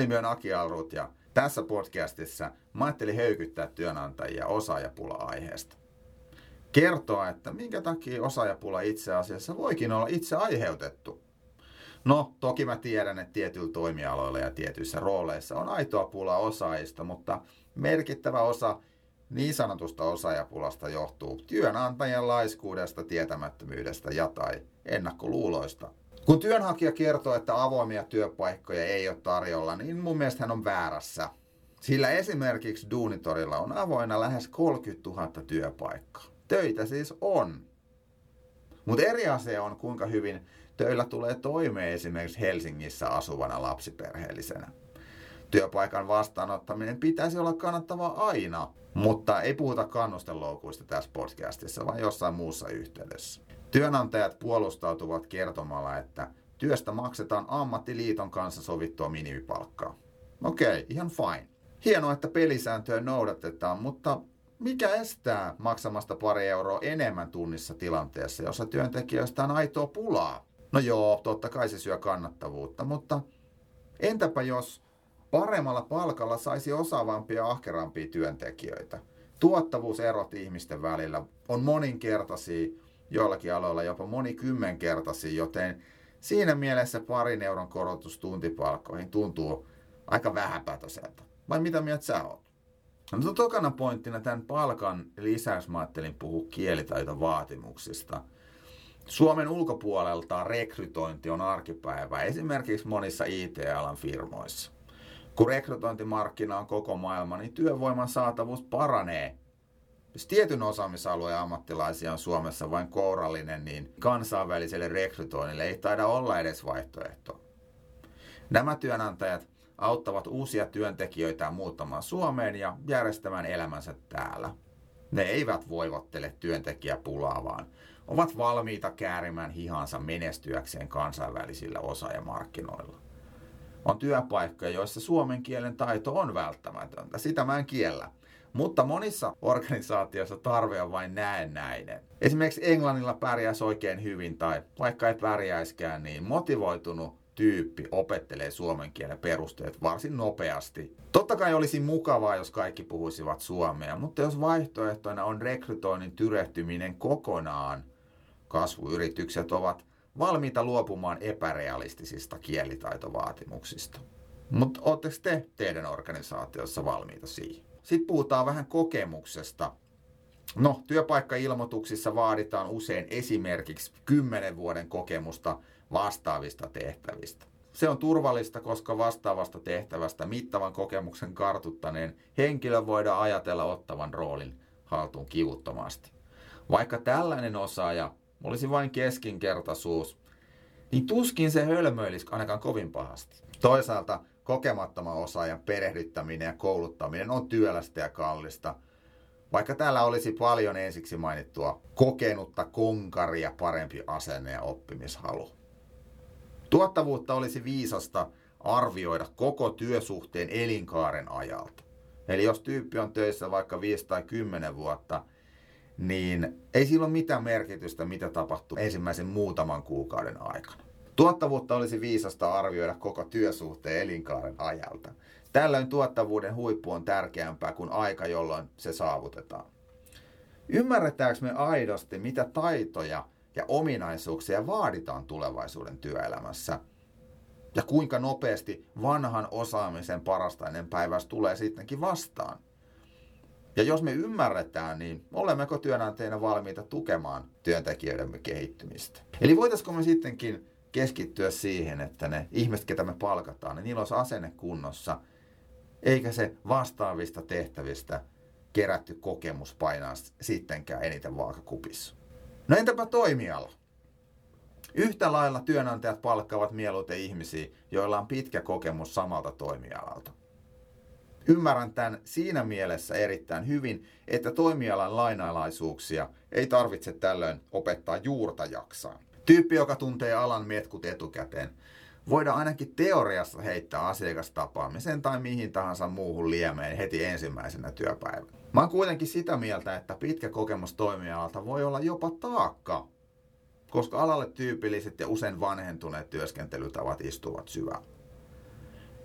nimi on Aki Alrut ja tässä podcastissa mä ajattelin höykyttää työnantajia osaajapula-aiheesta. Kertoa, että minkä takia osaajapula itse asiassa voikin olla itse aiheutettu. No, toki mä tiedän, että tietyillä toimialoilla ja tietyissä rooleissa on aitoa pulaa osaajista, mutta merkittävä osa niin sanotusta osaajapulasta johtuu työnantajan laiskuudesta, tietämättömyydestä ja tai ennakkoluuloista. Kun työnhakija kertoo, että avoimia työpaikkoja ei ole tarjolla, niin mun mielestä hän on väärässä. Sillä esimerkiksi Duunitorilla on avoinna lähes 30 000 työpaikkaa. Töitä siis on. Mutta eri asia on, kuinka hyvin töillä tulee toimeen esimerkiksi Helsingissä asuvana lapsiperheellisenä. Työpaikan vastaanottaminen pitäisi olla kannattavaa aina, mutta ei puhuta kannusteloukuista tässä podcastissa, vaan jossain muussa yhteydessä. Työnantajat puolustautuvat kertomalla, että työstä maksetaan ammattiliiton kanssa sovittua minimipalkkaa. Okei, okay, ihan fine. Hienoa, että pelisääntöjä noudatetaan, mutta mikä estää maksamasta pari euroa enemmän tunnissa tilanteessa, jossa työntekijöistä on aitoa pulaa? No joo, totta kai se syö kannattavuutta, mutta entäpä jos paremmalla palkalla saisi osaavampia ja ahkerampia työntekijöitä? Tuottavuuserot ihmisten välillä on moninkertaisia, joillakin aloilla jopa monikymmenkertaisia, joten siinä mielessä parin euron korotus tuntipalkkoihin tuntuu aika vähäpätöiseltä. Vai mitä mieltä sä oot? No tokana pointtina tämän palkan lisäys mä ajattelin puhua kielitaitovaatimuksista. Suomen ulkopuolelta rekrytointi on arkipäivä esimerkiksi monissa IT-alan firmoissa. Kun rekrytointimarkkina on koko maailma, niin työvoiman saatavuus paranee. Jos tietyn osaamisalueen ammattilaisia on Suomessa vain kourallinen, niin kansainväliselle rekrytoinnille ei taida olla edes vaihtoehto. Nämä työnantajat auttavat uusia työntekijöitä muuttamaan Suomeen ja järjestämään elämänsä täällä. Ne eivät voivottele työntekijäpulaa, vaan ovat valmiita käärimään hihansa menestyäkseen kansainvälisillä osaajamarkkinoilla. On työpaikkoja, joissa suomen kielen taito on välttämätöntä. Sitä mä en kiellä. Mutta monissa organisaatioissa tarve on vain näennäinen. Esimerkiksi Englannilla pärjäisi oikein hyvin tai vaikka ei pärjäiskään, niin motivoitunut tyyppi opettelee suomen kielen perusteet varsin nopeasti. Totta kai olisi mukavaa, jos kaikki puhuisivat suomea, mutta jos vaihtoehtoina on rekrytoinnin tyrehtyminen kokonaan, kasvuyritykset ovat valmiita luopumaan epärealistisista kielitaitovaatimuksista. Mutta oletteko te teidän organisaatiossa valmiita siihen? Sitten puhutaan vähän kokemuksesta. No, työpaikkailmoituksissa vaaditaan usein esimerkiksi 10 vuoden kokemusta vastaavista tehtävistä. Se on turvallista, koska vastaavasta tehtävästä mittavan kokemuksen kartuttaneen henkilö voidaan ajatella ottavan roolin haltuun kivuttomasti. Vaikka tällainen osaaja olisi vain keskinkertaisuus, niin tuskin se hölmöilisi ainakaan kovin pahasti. Toisaalta kokemattoman osaajan perehdyttäminen ja kouluttaminen on työlästä ja kallista, vaikka täällä olisi paljon ensiksi mainittua kokenutta konkaria, parempi asenne ja oppimishalu. Tuottavuutta olisi viisasta arvioida koko työsuhteen elinkaaren ajalta. Eli jos tyyppi on töissä vaikka 5 tai 10 vuotta, niin ei sillä ole mitään merkitystä, mitä tapahtuu ensimmäisen muutaman kuukauden aikana. Tuottavuutta olisi viisasta arvioida koko työsuhteen elinkaaren ajalta. Tällöin tuottavuuden huippu on tärkeämpää kuin aika, jolloin se saavutetaan. Ymmärretäänkö me aidosti, mitä taitoja ja ominaisuuksia vaaditaan tulevaisuuden työelämässä? Ja kuinka nopeasti vanhan osaamisen parastainen päiväs tulee sittenkin vastaan? Ja jos me ymmärretään, niin olemmeko työnantajina valmiita tukemaan työntekijöidemme kehittymistä? Eli voitaisiko me sittenkin keskittyä siihen, että ne ihmiset, ketä me palkataan, niin niillä olisi asenne kunnossa, eikä se vastaavista tehtävistä kerätty kokemus painaa sittenkään eniten vaakakupissa. No entäpä toimiala? Yhtä lailla työnantajat palkkaavat mieluiten ihmisiä, joilla on pitkä kokemus samalta toimialalta. Ymmärrän tämän siinä mielessä erittäin hyvin, että toimialan lainalaisuuksia ei tarvitse tällöin opettaa juurta jaksaan. Tyyppi, joka tuntee alan metkut etukäteen, voidaan ainakin teoriassa heittää asiakastapaamisen tai mihin tahansa muuhun liemeen heti ensimmäisenä työpäivänä. Mä oon kuitenkin sitä mieltä, että pitkä kokemus toimialalta voi olla jopa taakka koska alalle tyypilliset ja usein vanhentuneet työskentelytavat istuvat syvällä.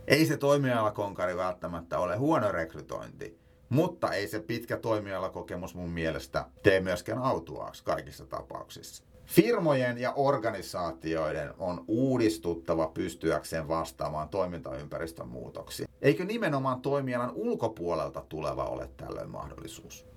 Ei se toimialakonkari välttämättä ole huono rekrytointi, mutta ei se pitkä toimialakokemus mun mielestä tee myöskään autuaaksi kaikissa tapauksissa. Firmojen ja organisaatioiden on uudistuttava pystyäkseen vastaamaan toimintaympäristön muutoksiin. Eikö nimenomaan toimialan ulkopuolelta tuleva ole tällöin mahdollisuus?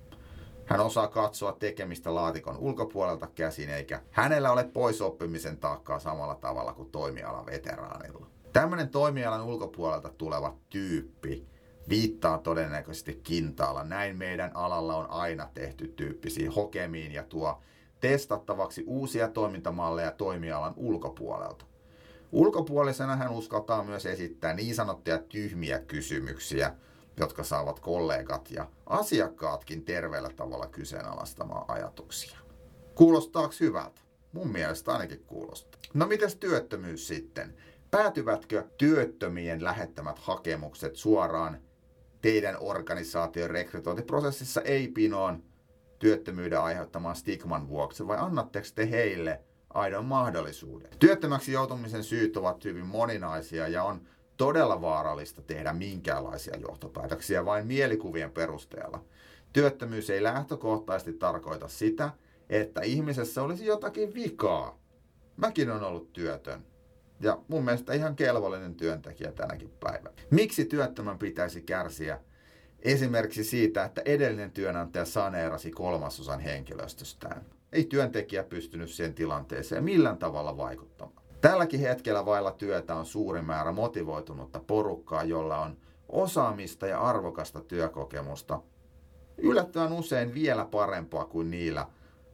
Hän osaa katsoa tekemistä laatikon ulkopuolelta käsin, eikä hänellä ole poisoppimisen taakkaa samalla tavalla kuin toimialan veteraanilla. Tämmöinen toimialan ulkopuolelta tuleva tyyppi viittaa todennäköisesti kintaalla. Näin meidän alalla on aina tehty tyyppisiin hokemiin ja tuo testattavaksi uusia toimintamalleja toimialan ulkopuolelta. Ulkopuolisena hän uskaltaa myös esittää niin sanottuja tyhmiä kysymyksiä, jotka saavat kollegat ja asiakkaatkin terveellä tavalla kyseenalaistamaan ajatuksia. Kuulostaako hyvältä? Mun mielestä ainakin kuulostaa. No mitäs työttömyys sitten? Päätyvätkö työttömien lähettämät hakemukset suoraan teidän organisaation rekrytointiprosessissa ei pinoon työttömyyden aiheuttamaan stigman vuoksi vai annatteko te heille aidon mahdollisuuden? Työttömäksi joutumisen syyt ovat hyvin moninaisia ja on todella vaarallista tehdä minkäänlaisia johtopäätöksiä vain mielikuvien perusteella. Työttömyys ei lähtökohtaisesti tarkoita sitä, että ihmisessä olisi jotakin vikaa. Mäkin on ollut työtön. Ja mun mielestä ihan kelvollinen työntekijä tänäkin päivänä. Miksi työttömän pitäisi kärsiä esimerkiksi siitä, että edellinen työnantaja saneerasi kolmasosan henkilöstöstään? Ei työntekijä pystynyt siihen tilanteeseen millään tavalla vaikuttamaan. Tälläkin hetkellä vailla työtä on suuri määrä motivoitunutta porukkaa, jolla on osaamista ja arvokasta työkokemusta. Yllättävän usein vielä parempaa kuin niillä,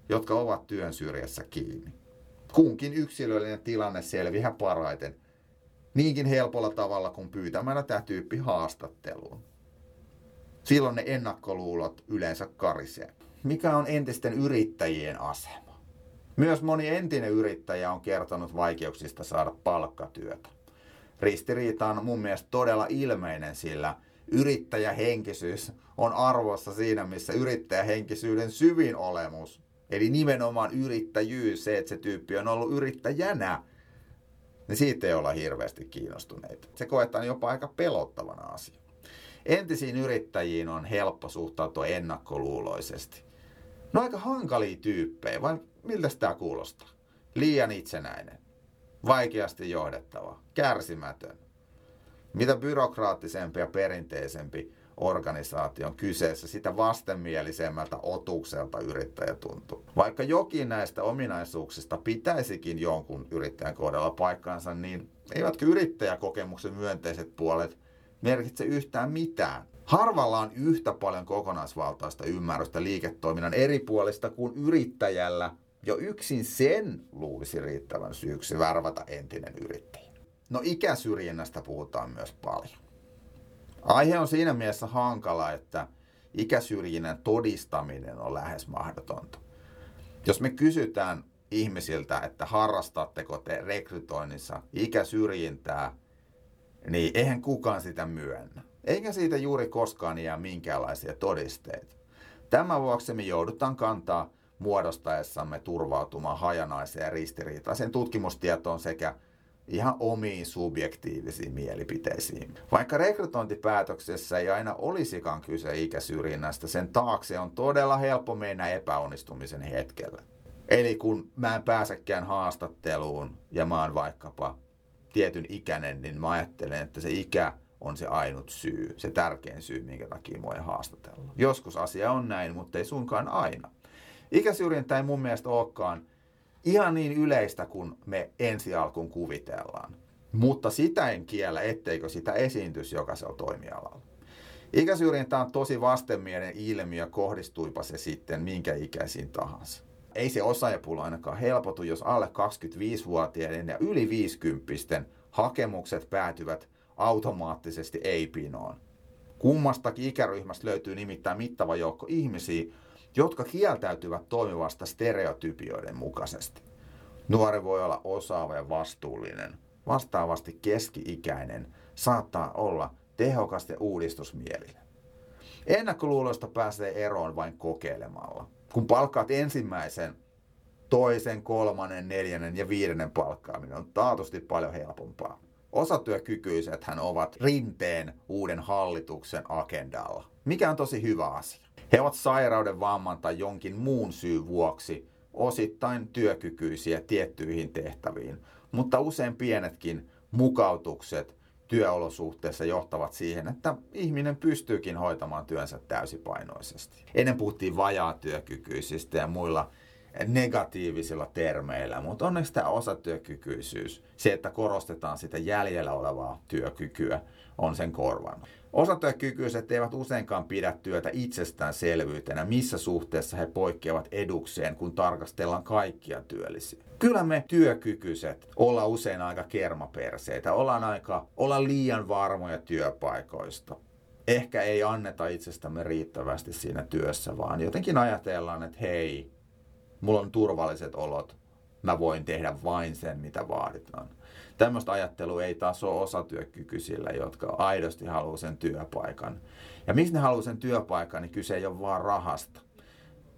jotka ovat työn syrjässä kiinni. Kunkin yksilöllinen tilanne selviää parhaiten niinkin helpolla tavalla kuin pyytämällä tämä tyyppi haastatteluun. Silloin ne ennakkoluulot yleensä karisee. Mikä on entisten yrittäjien asema? Myös moni entinen yrittäjä on kertonut vaikeuksista saada palkkatyötä. Ristiriita on mun mielestä todella ilmeinen, sillä yrittäjähenkisyys on arvossa siinä, missä yrittäjähenkisyyden syvin olemus Eli nimenomaan yrittäjyys, se, että se tyyppi on ollut yrittäjänä, niin siitä ei olla hirveästi kiinnostuneita. Se koetaan jopa aika pelottavana asia. Entisiin yrittäjiin on helppo suhtautua ennakkoluuloisesti. No aika hankalia tyyppejä, vai miltä tämä kuulostaa? Liian itsenäinen, vaikeasti johdettava, kärsimätön. Mitä byrokraattisempi ja perinteisempi organisaation kyseessä, sitä vastenmielisemmältä otukselta yrittäjä tuntuu. Vaikka jokin näistä ominaisuuksista pitäisikin jonkun yrittäjän kohdalla paikkaansa, niin eivätkö yrittäjäkokemuksen myönteiset puolet merkitse yhtään mitään. Harvalla on yhtä paljon kokonaisvaltaista ymmärrystä liiketoiminnan eri puolista kuin yrittäjällä. Jo yksin sen luulisi riittävän syyksi värvätä entinen yrittäjä. No ikäsyrjinnästä puhutaan myös paljon. Aihe on siinä mielessä hankala, että ikäsyrjinnän todistaminen on lähes mahdotonta. Jos me kysytään ihmisiltä, että harrastatteko te rekrytoinnissa ikäsyrjintää, niin eihän kukaan sitä myönnä. Eikä siitä juuri koskaan jää minkäänlaisia todisteita. Tämän vuoksi me joudutaan kantaa muodostaessamme turvautumaan hajanaiseen ja ristiriitaiseen tutkimustietoon sekä ihan omiin subjektiivisiin mielipiteisiin. Vaikka rekrytointipäätöksessä ei aina olisikaan kyse ikäsyrjinnästä, sen taakse on todella helppo mennä epäonnistumisen hetkellä. Eli kun mä en pääsekään haastatteluun ja mä oon vaikkapa tietyn ikäinen, niin mä ajattelen, että se ikä on se ainut syy, se tärkein syy, minkä takia mua ei haastatella. Joskus asia on näin, mutta ei suinkaan aina. Ikäsyrjintä ei mun mielestä olekaan ihan niin yleistä kuin me ensi alkuun kuvitellaan. Mutta sitä en kiellä, etteikö sitä esiintys jokaisella toimialalla. Ikäsyrjintä on tosi vastenmielinen ilmiö, kohdistuipa se sitten minkä ikäisiin tahansa. Ei se osaajapula ainakaan helpotu, jos alle 25-vuotiaiden ja yli 50 hakemukset päätyvät automaattisesti ei-pinoon. Kummastakin ikäryhmästä löytyy nimittäin mittava joukko ihmisiä, jotka kieltäytyvät toimivasta stereotypioiden mukaisesti. Nuori voi olla osaava ja vastuullinen. Vastaavasti keski-ikäinen saattaa olla tehokas ja uudistusmielinen. Ennakkoluuloista pääsee eroon vain kokeilemalla. Kun palkkaat ensimmäisen toisen, kolmannen, neljännen ja viidennen palkkaaminen on taatusti paljon helpompaa. Osatyökykyiset hän ovat rinteen uuden hallituksen agendalla, mikä on tosi hyvä asia. He ovat sairauden, vamman tai jonkin muun syyn vuoksi osittain työkykyisiä tiettyihin tehtäviin, mutta usein pienetkin mukautukset työolosuhteissa johtavat siihen, että ihminen pystyykin hoitamaan työnsä täysipainoisesti. Ennen puhuttiin vajaatyökykyisistä ja muilla negatiivisilla termeillä, mutta onneksi tämä osatyökykyisyys, se, että korostetaan sitä jäljellä olevaa työkykyä, on sen korvannut. Osatyökykyiset eivät useinkaan pidä työtä itsestäänselvyytenä, missä suhteessa he poikkeavat edukseen, kun tarkastellaan kaikkia työllisiä. Kyllä me työkykyiset ollaan usein aika kermaperseitä, ollaan, aika, ollaan liian varmoja työpaikoista. Ehkä ei anneta itsestämme riittävästi siinä työssä, vaan jotenkin ajatellaan, että hei, mulla on turvalliset olot, mä voin tehdä vain sen, mitä vaaditaan. Tämmöistä ajattelua ei taas ole osatyökykyisillä, jotka aidosti haluaa sen työpaikan. Ja miksi ne haluaa sen työpaikan, niin kyse ei ole vaan rahasta.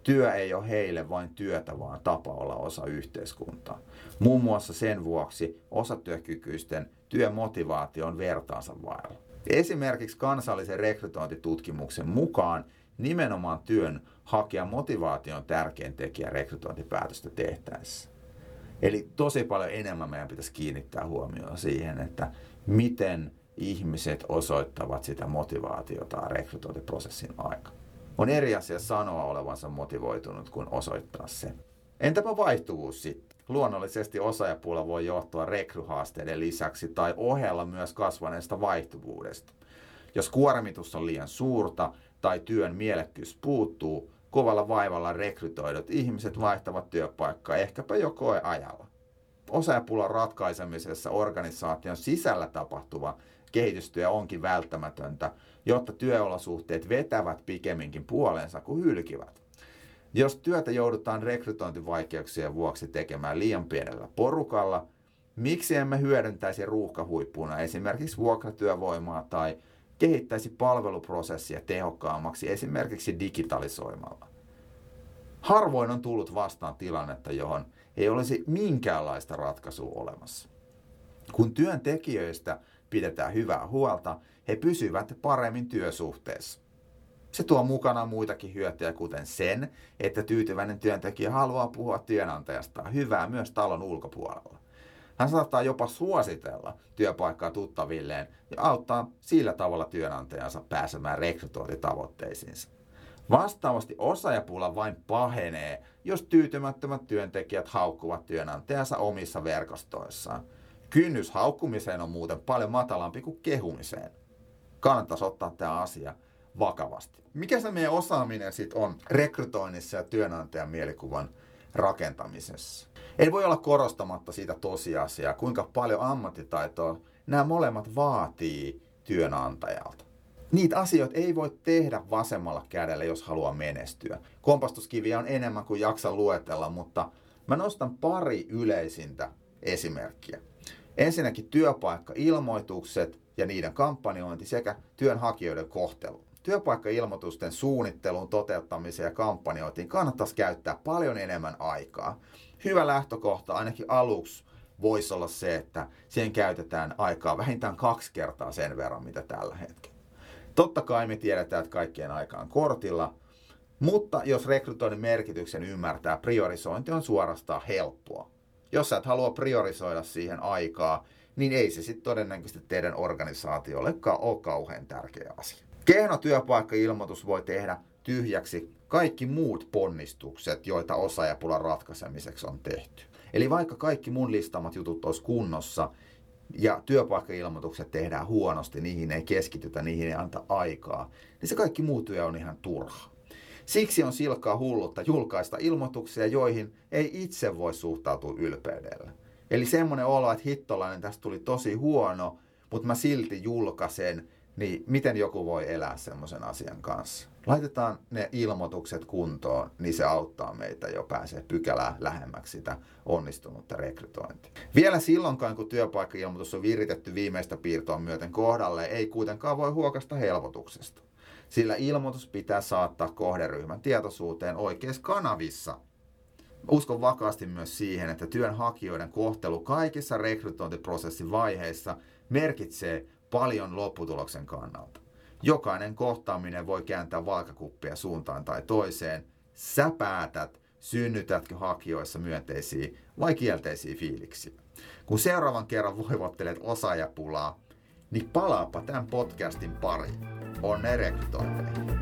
Työ ei ole heille vain työtä, vaan tapa olla osa yhteiskuntaa. Muun muassa sen vuoksi osatyökykyisten työmotivaatio on vertaansa vailla. Esimerkiksi kansallisen rekrytointitutkimuksen mukaan nimenomaan työn hakijan motivaatio on tärkein tekijä rekrytointipäätöstä tehtäessä. Eli tosi paljon enemmän meidän pitäisi kiinnittää huomioon siihen, että miten ihmiset osoittavat sitä motivaatiota rekrytointiprosessin aikana. On eri asia sanoa olevansa motivoitunut kuin osoittaa se. Entäpä vaihtuvuus sitten? Luonnollisesti osaajapula voi johtua rekryhaasteiden lisäksi tai ohella myös kasvaneesta vaihtuvuudesta. Jos kuormitus on liian suurta tai työn mielekkyys puuttuu, kovalla vaivalla rekrytoidut ihmiset vaihtavat työpaikkaa ehkäpä jo koeajalla. Osaajapulan ratkaisemisessa organisaation sisällä tapahtuva kehitystyö onkin välttämätöntä, jotta työolosuhteet vetävät pikemminkin puolensa kuin hylkivät. Jos työtä joudutaan rekrytointivaikeuksien vuoksi tekemään liian pienellä porukalla, miksi emme hyödyntäisi ruuhkahuippuna esimerkiksi vuokratyövoimaa tai kehittäisi palveluprosessia tehokkaammaksi esimerkiksi digitalisoimalla. Harvoin on tullut vastaan tilannetta, johon ei olisi minkäänlaista ratkaisua olemassa. Kun työntekijöistä pidetään hyvää huolta, he pysyvät paremmin työsuhteessa. Se tuo mukana muitakin hyötyjä, kuten sen, että tyytyväinen työntekijä haluaa puhua työnantajastaan hyvää myös talon ulkopuolella. Hän saattaa jopa suositella työpaikkaa tuttavilleen ja auttaa sillä tavalla työnantajansa pääsemään rekrytointitavoitteisiinsa. Vastaavasti osaajapula vain pahenee, jos tyytymättömät työntekijät haukkuvat työnantajansa omissa verkostoissaan. Kynnys haukkumiseen on muuten paljon matalampi kuin kehumiseen. Kannattaisi ottaa tämä asia vakavasti. Mikä se meidän osaaminen sitten on rekrytoinnissa ja työnantajan mielikuvan rakentamisessa? Ei voi olla korostamatta siitä tosiasiaa, kuinka paljon ammattitaitoa nämä molemmat vaatii työnantajalta. Niitä asioita ei voi tehdä vasemmalla kädellä, jos haluaa menestyä. Kompastuskiviä on enemmän kuin jaksa luetella, mutta mä nostan pari yleisintä esimerkkiä. Ensinnäkin työpaikka-ilmoitukset ja niiden kampanjointi sekä työnhakijoiden kohtelu. Työpaikka-ilmoitusten suunnitteluun, toteuttamiseen ja kampanjointiin kannattaisi käyttää paljon enemmän aikaa hyvä lähtökohta ainakin aluksi voisi olla se, että siihen käytetään aikaa vähintään kaksi kertaa sen verran, mitä tällä hetkellä. Totta kai me tiedetään, että kaikkien aika on kortilla, mutta jos rekrytoinnin merkityksen ymmärtää, priorisointi on suorastaan helppoa. Jos sä et halua priorisoida siihen aikaa, niin ei se sitten todennäköisesti teidän organisaatiollekaan ole kauhean tärkeä asia. Kehno työpaikka-ilmoitus voi tehdä tyhjäksi kaikki muut ponnistukset, joita osaajapulan ratkaisemiseksi on tehty. Eli vaikka kaikki mun listamat jutut olisi kunnossa ja työpaikkailmoitukset tehdään huonosti, niihin ei keskitytä, niihin ei anta aikaa, niin se kaikki muu työ on ihan turha. Siksi on silkkaa hullutta julkaista ilmoituksia, joihin ei itse voi suhtautua ylpeydellä. Eli semmoinen olo, että hittolainen tästä tuli tosi huono, mutta mä silti julkaisen, niin miten joku voi elää semmoisen asian kanssa? Laitetaan ne ilmoitukset kuntoon, niin se auttaa meitä jo pääsee pykälää lähemmäksi sitä onnistunutta rekrytointia. Vielä silloinkaan, kun työpaikka-ilmoitus on viritetty viimeistä piirtoa myöten kohdalle, ei kuitenkaan voi huokasta helpotuksesta. Sillä ilmoitus pitää saattaa kohderyhmän tietoisuuteen oikeissa kanavissa. Uskon vakaasti myös siihen, että työnhakijoiden kohtelu kaikissa rekrytointiprosessin vaiheissa merkitsee paljon lopputuloksen kannalta. Jokainen kohtaaminen voi kääntää vaakakuppia suuntaan tai toiseen. Sä päätät, synnytätkö hakijoissa myönteisiä vai kielteisiä fiiliksiä. Kun seuraavan kerran voivottelet osaajapulaa, niin palaapa tämän podcastin pariin. Onne rekrytointeihin.